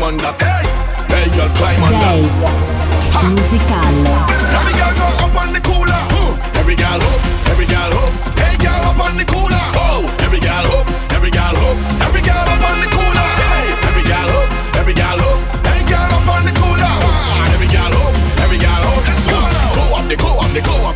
climb on that. Hey, girl, climb on that. Musical. Every girl go up on the cooler. Every girl up, every girl up. Hey, girl up on the cooler. Oh, every girl up, every girl up. Every girl up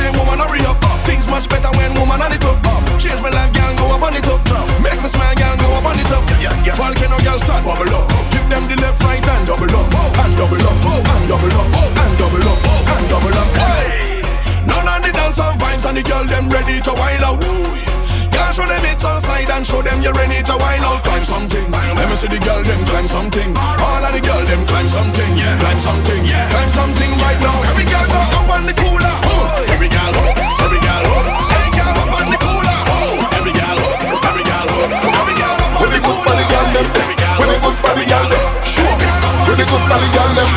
Hey woman, hurry up. Uh, things much better when woman on it up. Uh. Change my life, girl, go up on it up. Uh. Make me smile, girl, go up on it up. Volcano, girl, start bubble up. Give them the left, right, and double up, and double up, and double up, and double up, and double up. Hey, none of the dance and vibes and the girl them ready to wild out. Girl, show them it's outside and show them you're ready to wild out. Climb something. Let me see the girl them climb something. All of the girl them climb something. Yeah. Climb something. All the girls them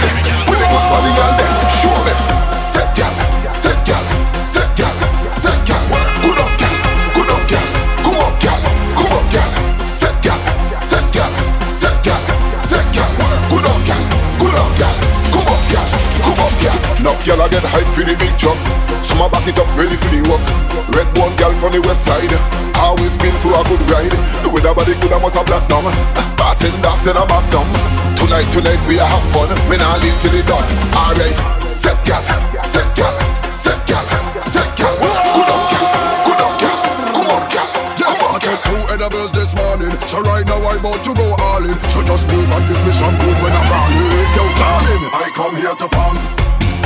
get hype for the big truck. Some a back it up ready for the work. Red one girl from the west side. Always been for a good ride. The way that body good I must have black numb. Bartender in a back dumb. Tonight, tonight we a have fun. Me nah leave till it done. Alright, set girl, set girl, set girl, set girl. Good up girl, good up girl, come on girl, come on took two edibles this morning, so right now I'm about to go all in. So just move and give me some good when I'm rolling. Yo, darling, I come here to pump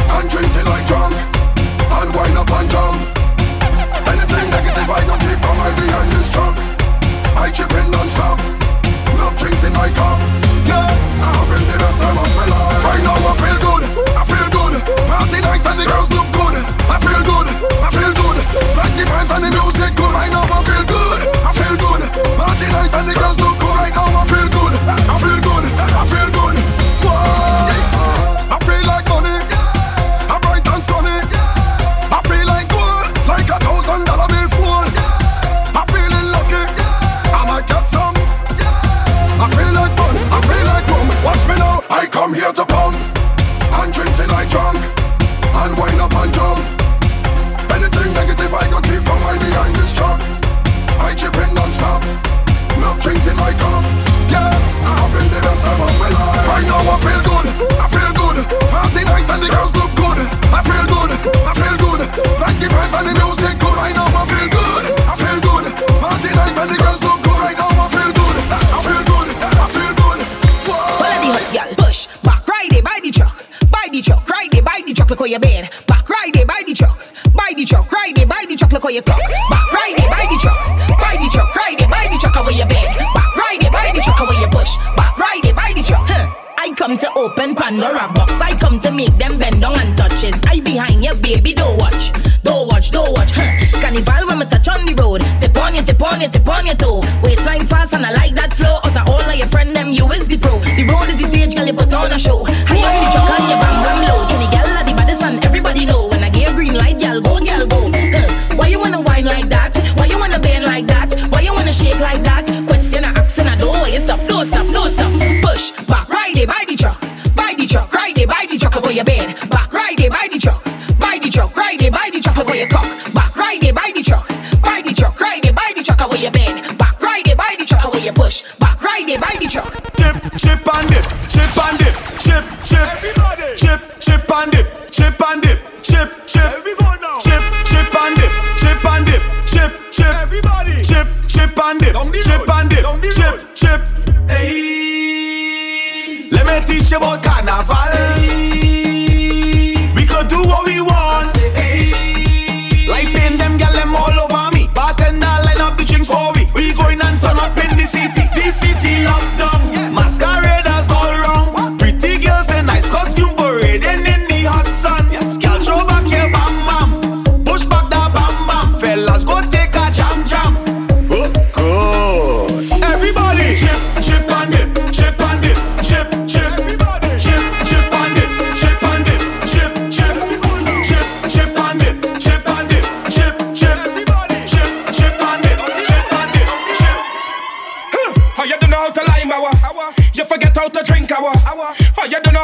and and wind up and jump. Anything negative I got keep this truck. I chip drinks in my cup. Yeah, I'm having the best time of my life. Right now I feel good, I feel good. Party nights and the girls look good. I feel good, I feel good. Plenty friends and the music good. Right now I feel good, I feel good. Party nights and the girls look good. Right now I feel good, I feel good, I feel good. Whoa. I feel come here to pump and drink till I drunk and wind up and jump. Stop? Don't stop. Push back, ride it by the truck, by the truck, ride it by the truck. Look how you bend. Back, ride it by the truck, by the truck, ride it by the truck. Look how you cock. Back, ride it by the truck, by the truck, ride it by the truck. How you bend. Back, ride it by the truck. How you push.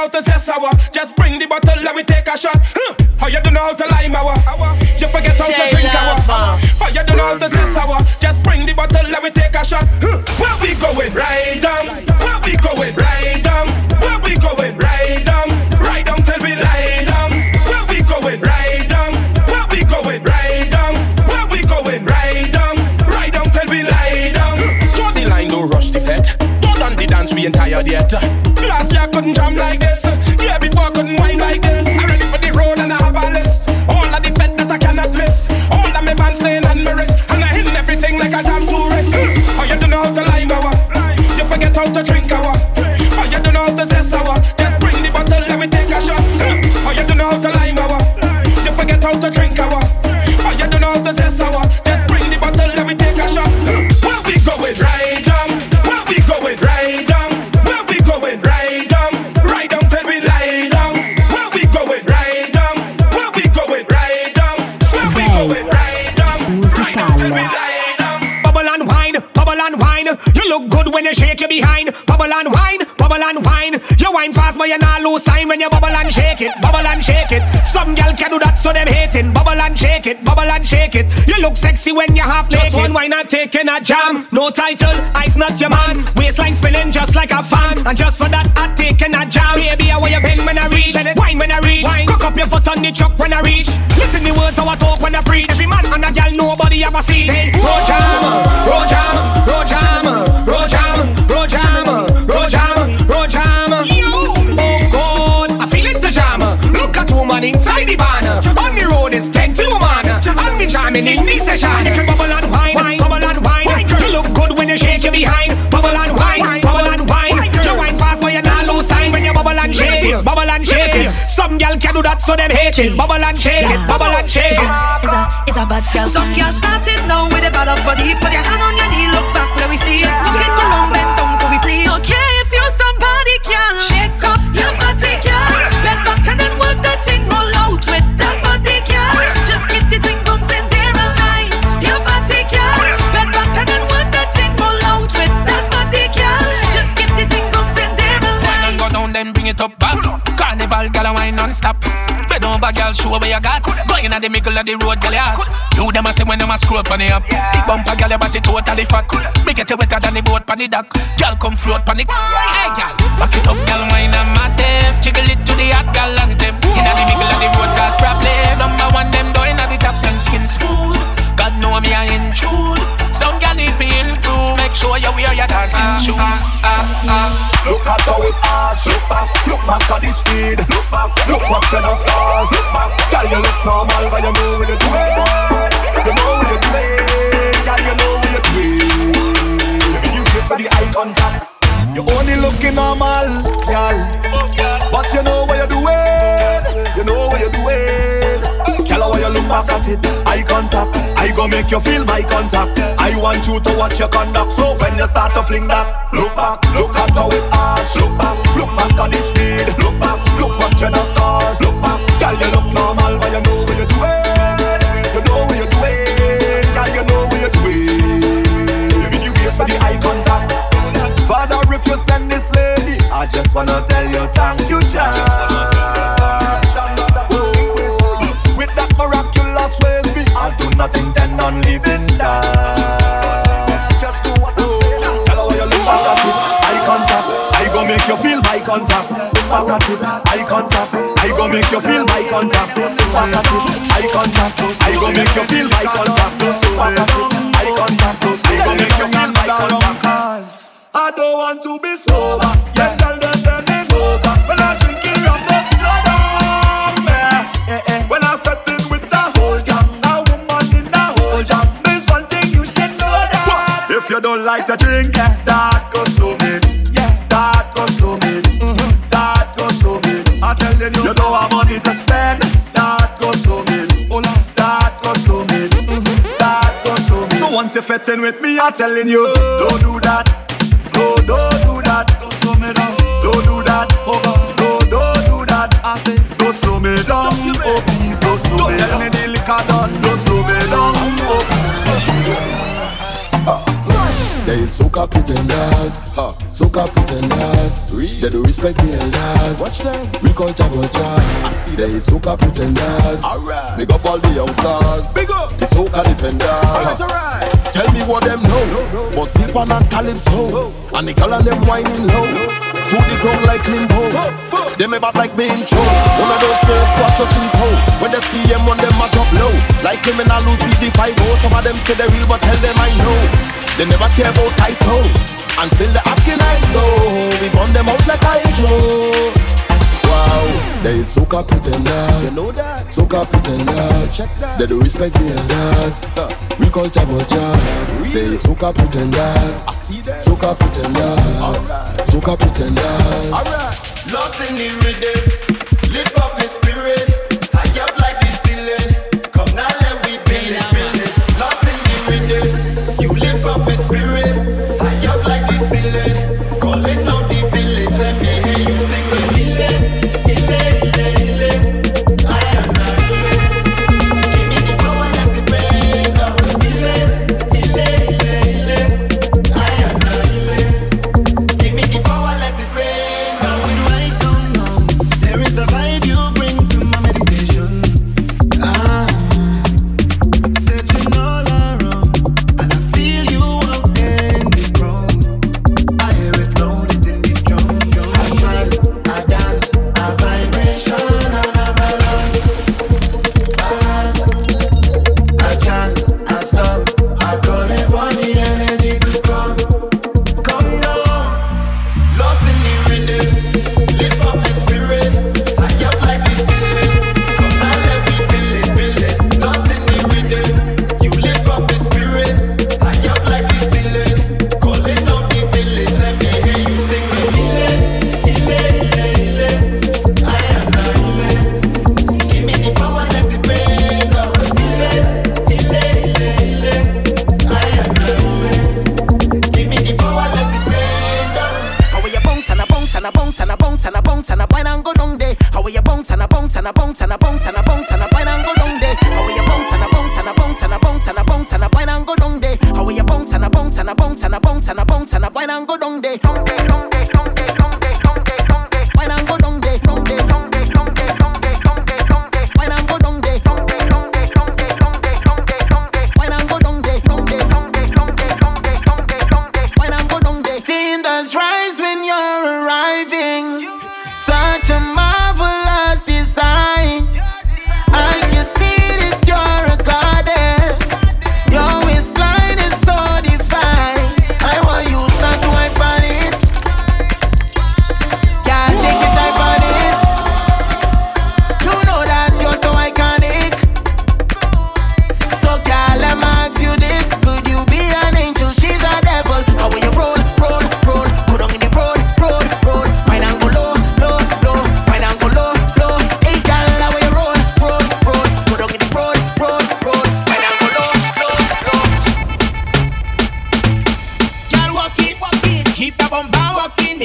How you don't how to zest our? Just bring the bottle, let me take a shot. Huh. How you don't know how to lime our? You forget how to drink our. How you don't know how to zest our? Just bring the bottle, let me take a shot. And shake it, bubble and shake it. You look sexy when you half naked. Just one wine and taking a jam. No title, ice not your man. Waistline spinning just like a fan. And just for that, I taking a jam. Baby, how you bend when I reach? Wine when I reach. Wine. Cock up your foot on the truck when I reach. Listen the words how I talk when I preach. Every man and a gal, nobody ever see. Hey, road jam, road jam, Some gal can do that, so them hate it. Bubble and shake it, bubble and shake it. It's a, it's a bad girl. Some girl started now with a bad up body. Put your hand on your knee, look back, let me see. Just walk it along, bend and non-stop. Bend over, gal, show where you got. Go in the middle of the road, you hot. You them a say when them a screw up on the up. Big bumper, gal, your body totally fat. Make it wetter than the boat on the dock. Gal, come float on the. Hey, gal, back it up, gal, wine and mad them. Jiggle it to the hot gal anthem. In at the middle of the road, cause problem. Number one, them doing at the top, ten skin smooth. God know me, I intrude. Sure you wear your dancing shoes. Ah, ah. Look at how it arch. Look back, look back at the speed. Look back, look what you know scars. Look back, girl you look normal, but you know what you're doing. You know what you're doing, girl you know what you're doing. You kiss for the eye contact. You only looking normal, girl, it, eye contact. I go make you feel my contact. I want you to watch your conduct. So when you start to fling that, look back, look at how it arch. Look back, look back at the speed. Look back, look what you know scars. Look back, girl, you look normal, but you know what you're doing. You know what you're doing, girl, you know what you're doing. Make you waste for the eye contact. Father, if you send this lady, I just wanna tell you thank you, child. Me, I do not intend on leaving that. Just do what I say. Tell her how you look back at it, eye contact. I go make you feel my contact. Look back at it, eye contact. I go make you feel my contact. Look back at it, eye contact. I go make you feel my contact. With telling you, don't do that. No, don't do that. Don't slow me down. Don't do that. Over. No, don't do that. I say, don't slow me down. Oh, please, don't slow me down. Don't tell me the liquor done. Don't slow me down. Oh, There is soca pretenders. Huh. Soca pretenders, they do respect the elders. Watch them, we culture vultures. They soca pretenders. Alright, big up all the youngsters. Big up the soca defenders. Alright, Tell me what them know. But deep on that calypso, and the girl and them whining low. To the ground like limbo. Them a bad like me in show. One of those squat just in toe. When they see them, on them a drop low. Like him and I lose the 5 Some of them say they real, but tell them I know. They never care about ice home. And still the acting like so We burn them out like a intro Wow, they is soca pretenders You know that. Soca pretenders Check that. They do respect the elders. We culture vultures They is soca pretenders I see that Soca pretenders Alright. Soca pretenders Alright. Lost in the rhythm. Lift up my spirit. High up like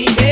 baby.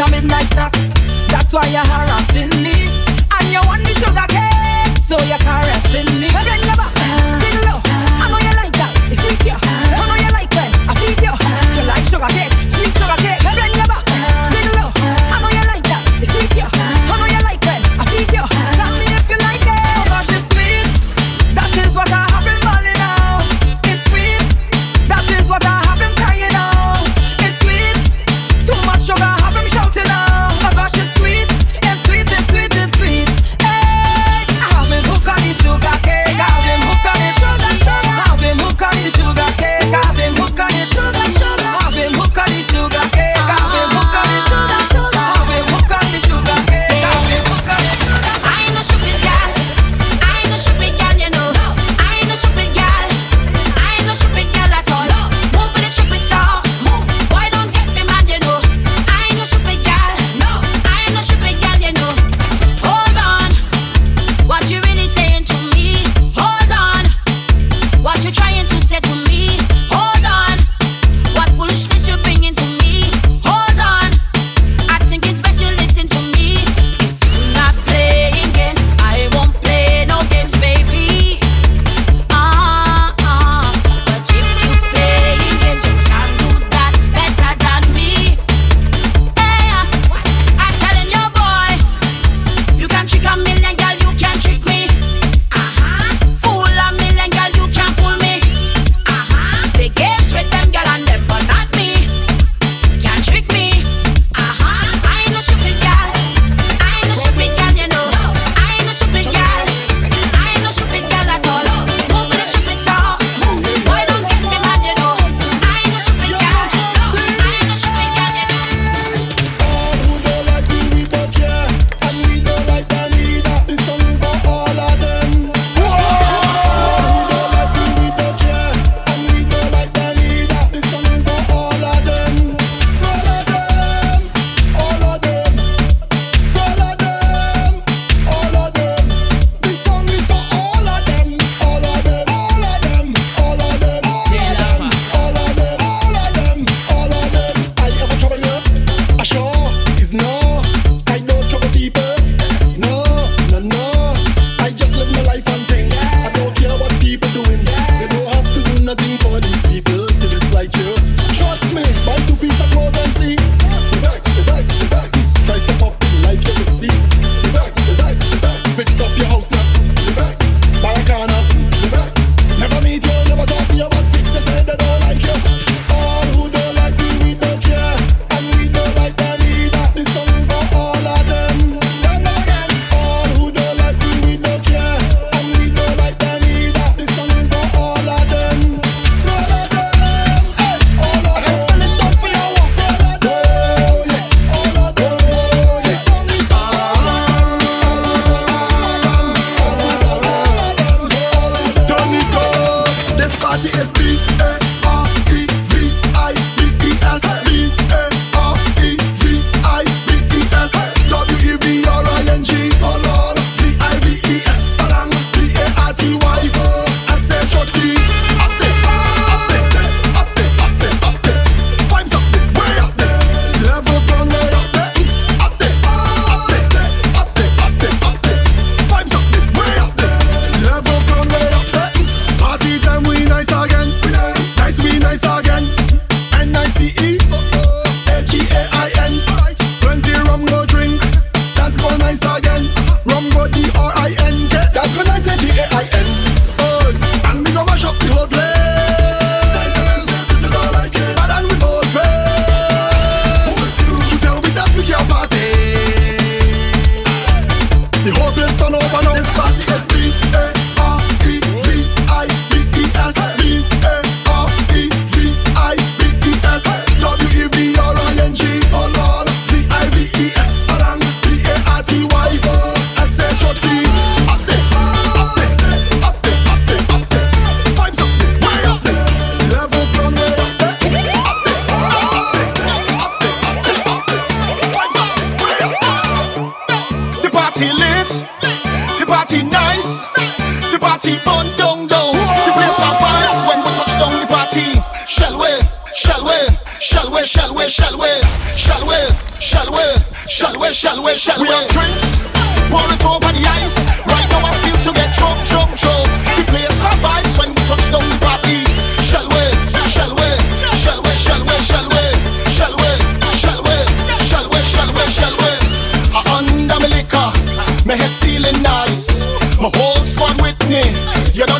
a midnight snack. That's why you're harassing me. And you want the sugar cake, so you're caressing me. Bend your back.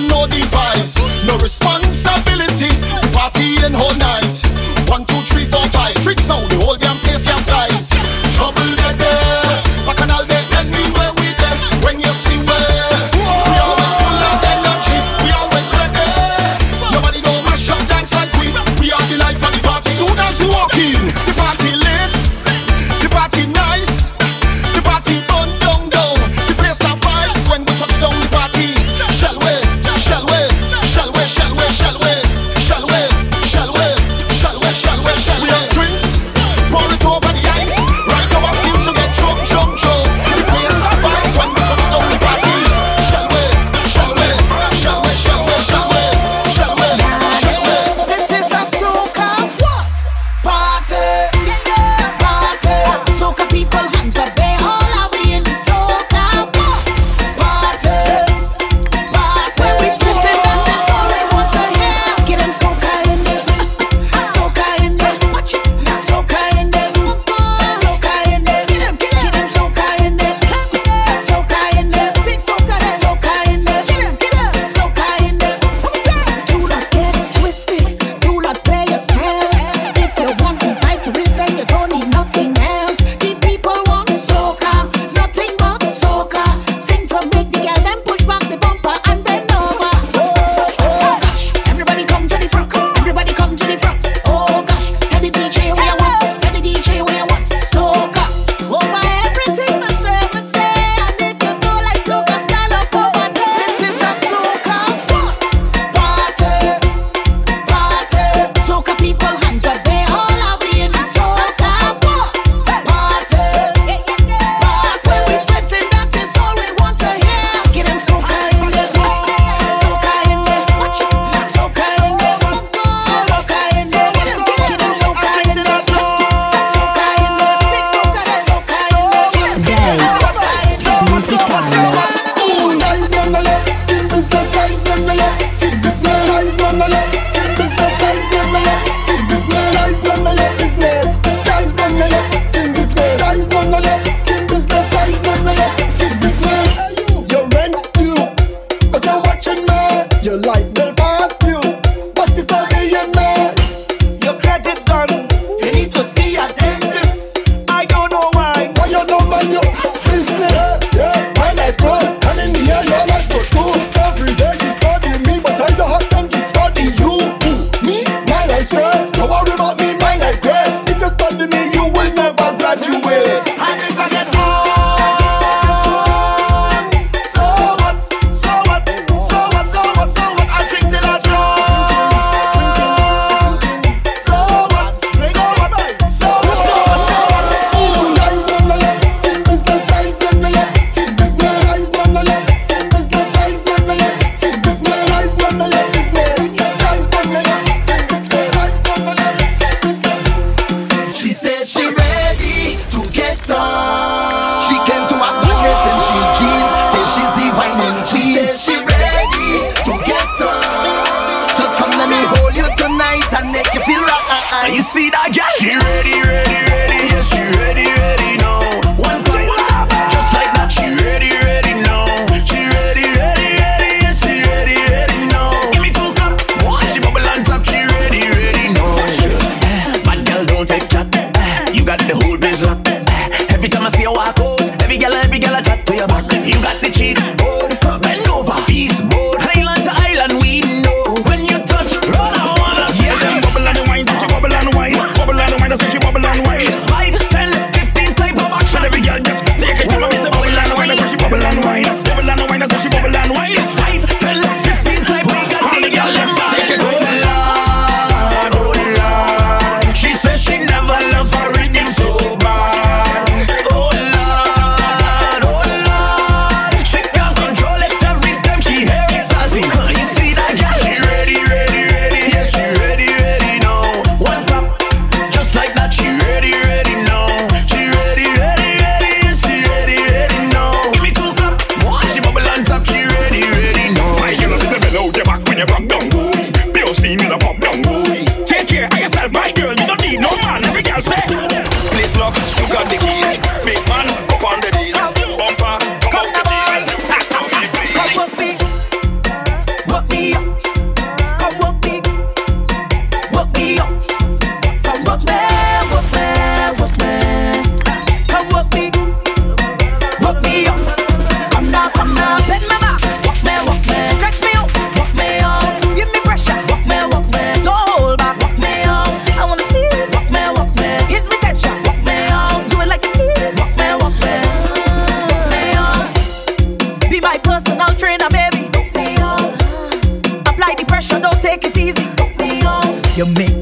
no divide. You make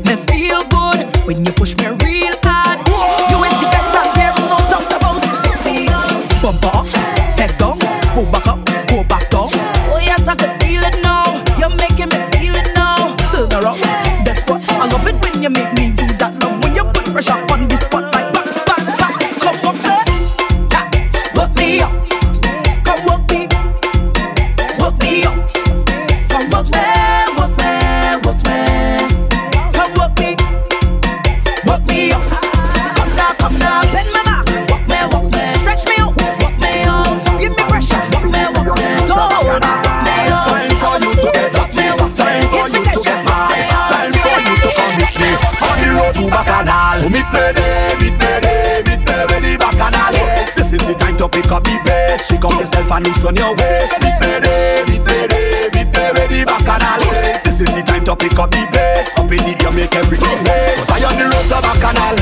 it up, pick up the bass. Up in the air, make everything bass. I on the road to Bacchanal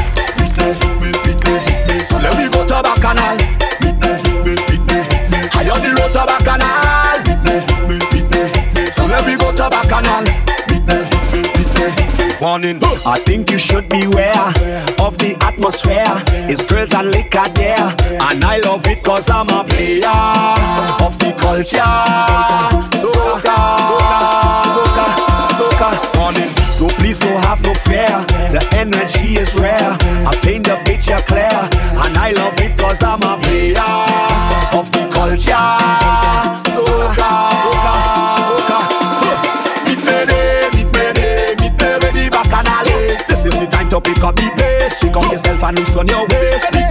So let me go to Bacchanal I on the road to Bacchanal So let me go to Bacchanal warning. I think you should beware of the atmosphere. It's girls and liquor there. And I love it cause I'm a player of the culture. picture clear. And I love it cause I'm a player Of the culture. Soca, soca, soca. Mitmene, mitmene, mitmene di bacchanale This is the time to pick up the pace. Shake up yourself and loosen your waist.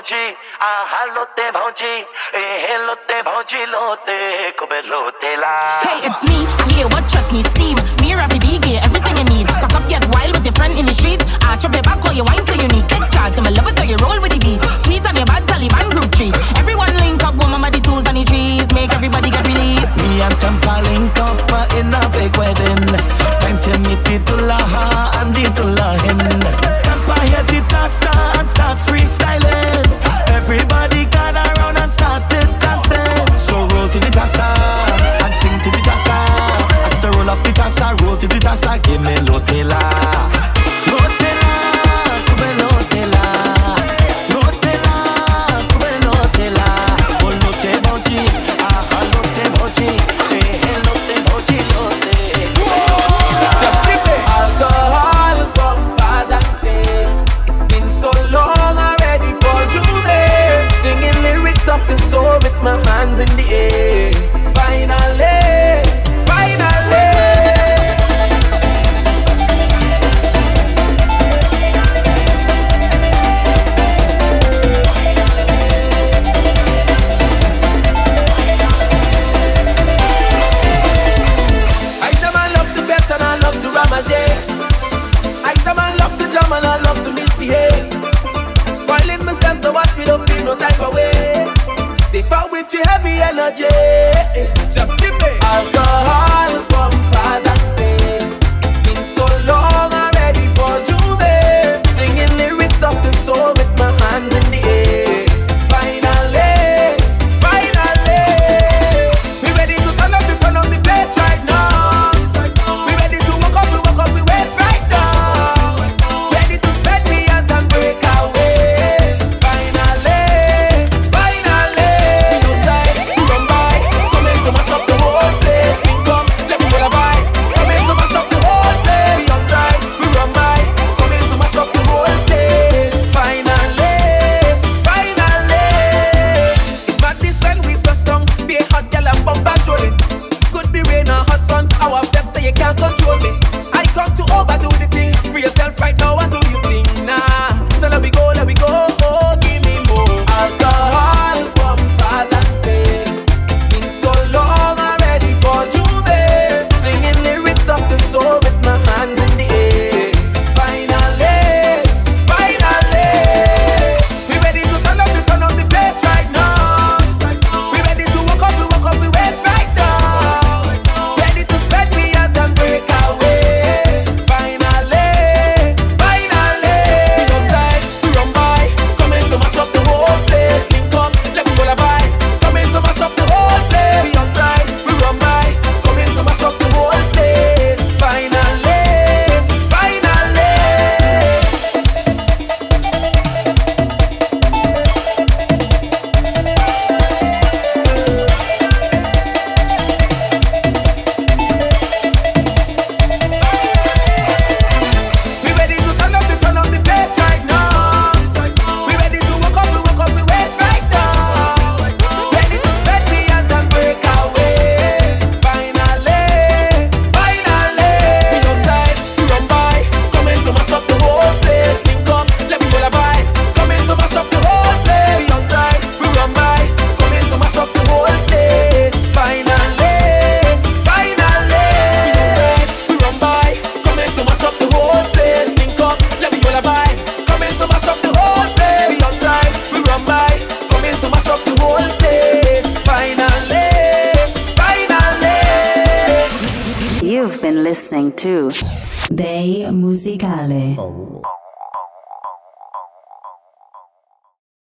ভজি আহালোতে ভজি এ হেলোতে লোতে কবে লোতে Hey, it's me, yeah, what truck me steam? Mirror fi big, yeah, everything you need. Cock up, get wild with your friend in the street. I chop your back, call your wine so unique. Take charge, I'm a lover till you roll with the beat. Sweet on your bad Taliban group treat. Everyone link up, one mama the tools and the trees. Make everybody get relief. Me and Tempa link up in a big wedding. Time to meet the Tulaha and the Tulahin. Tempa hit the tassa and start freestyle. Ti ti ta sa ke men lote la.